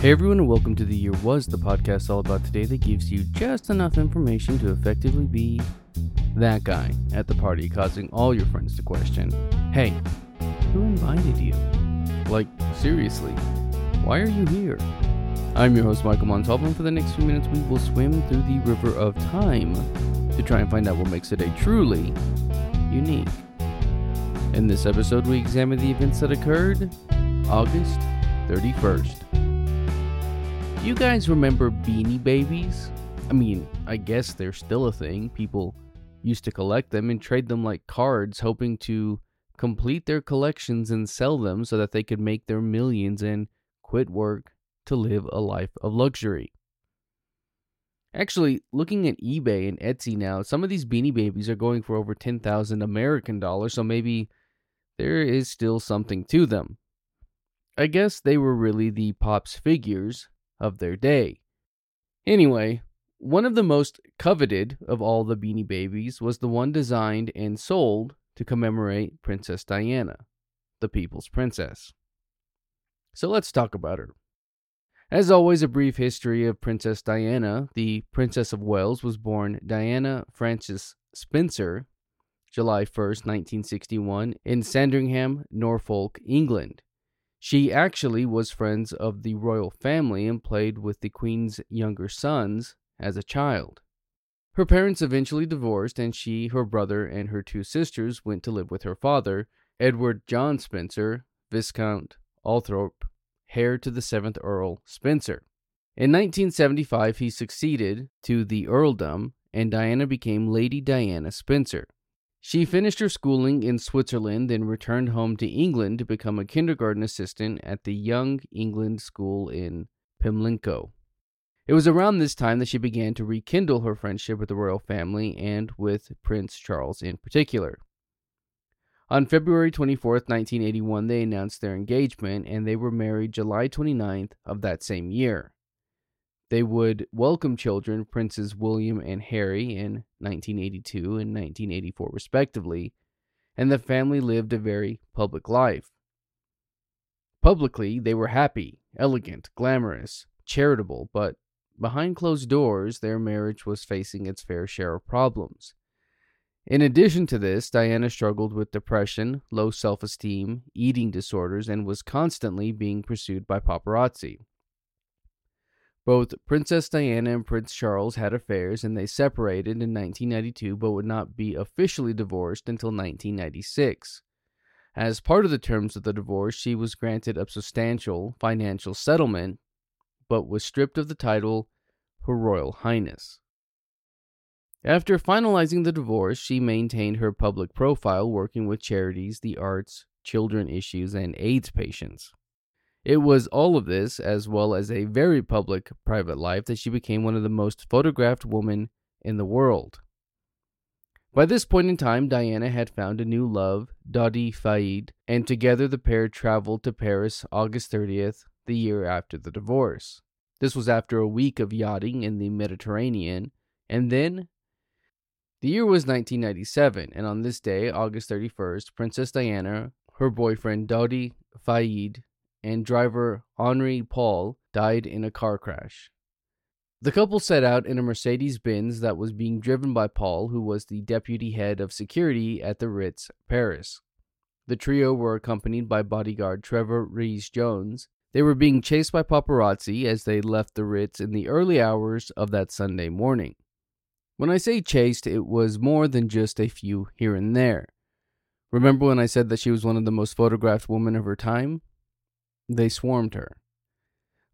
Hey everyone, and welcome to The Year Was, the podcast all about today that gives you just enough information to effectively be that guy at the party, causing all your friends to question Hey, who invited you? Like, seriously, why are you here? I'm your host, Michael Montalvo, and for the next few minutes, we will swim through the river of time to try and find out what makes a truly unique. In this episode, we examine the events that occurred August 31st. You guys remember Beanie Babies? I mean, I guess they're still a thing. People used to collect them and trade them like cards, hoping to complete their collections and sell them so that they could make their millions and quit work to live a life of luxury. Actually, looking at eBay and Etsy now, some of these Beanie Babies are going for over 10,000 American dollars, so maybe there is still something to them. I guess they were really the Pops figures of their day. Anyway, one of the most coveted of all the Beanie Babies was the one designed and sold to commemorate Princess Diana, the people's princess. So let's talk about her. As always, a brief history of Princess Diana. The Princess of Wales was born Diana Frances Spencer, July 1st, 1961, in Sandringham, Norfolk, England. She actually was friends of the royal family and played with the Queen's younger sons as a child. Her parents eventually divorced, and she, her brother, and her two sisters went to live with her father, Edward John Spencer, Viscount Althorp, heir to the seventh Earl Spencer. In 1975, he succeeded to the earldom, and Diana became Lady Diana Spencer. She finished her schooling in Switzerland then returned home to England to become a kindergarten assistant at the Young England School in Pimlico. It was around this time that she began to rekindle her friendship with the royal family and with Prince Charles in particular. On February 24, 1981, they announced their engagement and they were married July 29th of that same year. They would welcome children, Princes William and Harry, in 1982 and 1984, respectively, and the family lived a very public life. Publicly, they were happy, elegant, glamorous, charitable, but behind closed doors, their marriage was facing its fair share of problems. In addition to this, Diana struggled with depression, low self esteem, eating disorders, and was constantly being pursued by paparazzi. Both Princess Diana and Prince Charles had affairs and they separated in 1992 but would not be officially divorced until 1996. As part of the terms of the divorce, she was granted a substantial financial settlement but was stripped of the title Her Royal Highness. After finalizing the divorce, she maintained her public profile working with charities, the arts, children issues, and AIDS patients. It was all of this, as well as a very public private life, that she became one of the most photographed women in the world. By this point in time, Diana had found a new love, Dodi Fayed, and together the pair traveled to Paris August 30th, the year after the divorce. This was after a week of yachting in the Mediterranean, and then the year was 1997, and on this day, August 31st, Princess Diana, her boyfriend Dodi Fayed, and driver Henri Paul died in a car crash. The couple set out in a Mercedes Benz that was being driven by Paul, who was the deputy head of security at the Ritz, Paris. The trio were accompanied by bodyguard Trevor Rees Jones. They were being chased by paparazzi as they left the Ritz in the early hours of that Sunday morning. When I say chased, it was more than just a few here and there. Remember when I said that she was one of the most photographed women of her time? They swarmed her.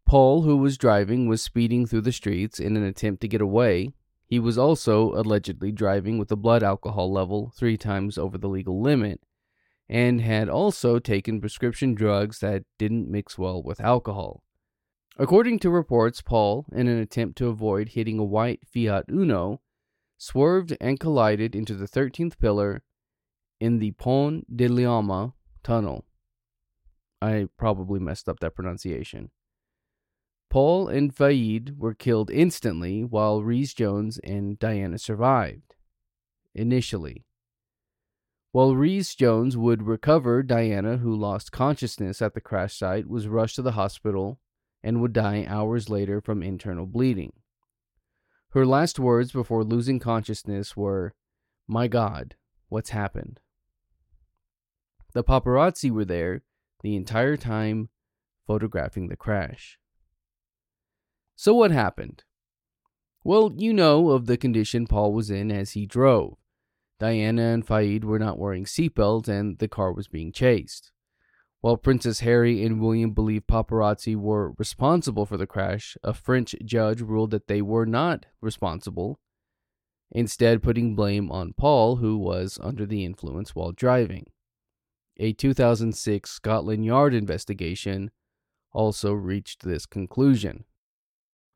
Paul, who was driving, was speeding through the streets in an attempt to get away. He was also allegedly driving with a blood alcohol level three times over the legal limit, and had also taken prescription drugs that didn't mix well with alcohol. According to reports, Paul, in an attempt to avoid hitting a white Fiat Uno, swerved and collided into the 13th pillar in the Pont de Liama tunnel. I probably messed up that pronunciation. Paul and Fayed were killed instantly, while Rees Jones and Diana survived. Initially. While Rees Jones would recover, Diana, who lost consciousness at the crash site, was rushed to the hospital and would die hours later from internal bleeding. Her last words before losing consciousness were, My God, what's happened? The paparazzi were there the entire time photographing the crash. So, what happened? Well, you know of the condition Paul was in as he drove. Diana and Fayed were not wearing seatbelts and the car was being chased. While Princess Harry and William believed paparazzi were responsible for the crash, a French judge ruled that they were not responsible, instead, putting blame on Paul, who was under the influence while driving. A 2006 Scotland Yard investigation also reached this conclusion.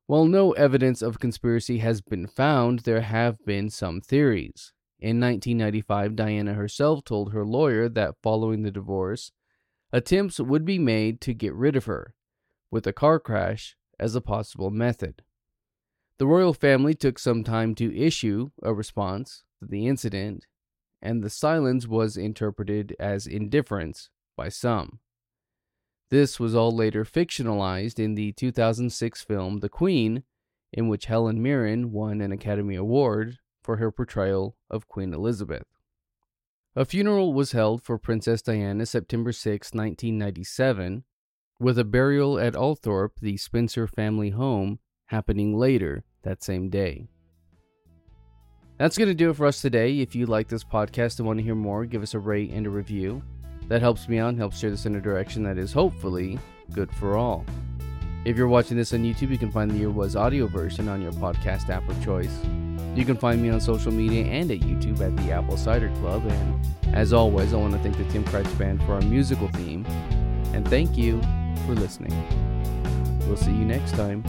While no evidence of conspiracy has been found, there have been some theories. In 1995, Diana herself told her lawyer that following the divorce, attempts would be made to get rid of her, with a car crash as a possible method. The royal family took some time to issue a response to the incident, and the silence was interpreted as indifference by some. This was all later fictionalized in the 2006 film The Queen, in which Helen Mirren won an Academy Award for her portrayal of Queen Elizabeth. A funeral was held for Princess Diana September 6, 1997, with a burial at Althorp, the Spencer family home, happening later that same day. That's going to do it for us today. If you like this podcast and want to hear more, give us a rate and a review. That helps me out and helps steer this in a direction that is hopefully good for all. If you're watching this on YouTube, you can find the Year Was audio version on your podcast app of choice. You can find me on social media and at YouTube at the Apple Cider Club. And as always, I want to thank the Tim Kreitz Band for our musical theme. And thank you for listening. We'll see you next time.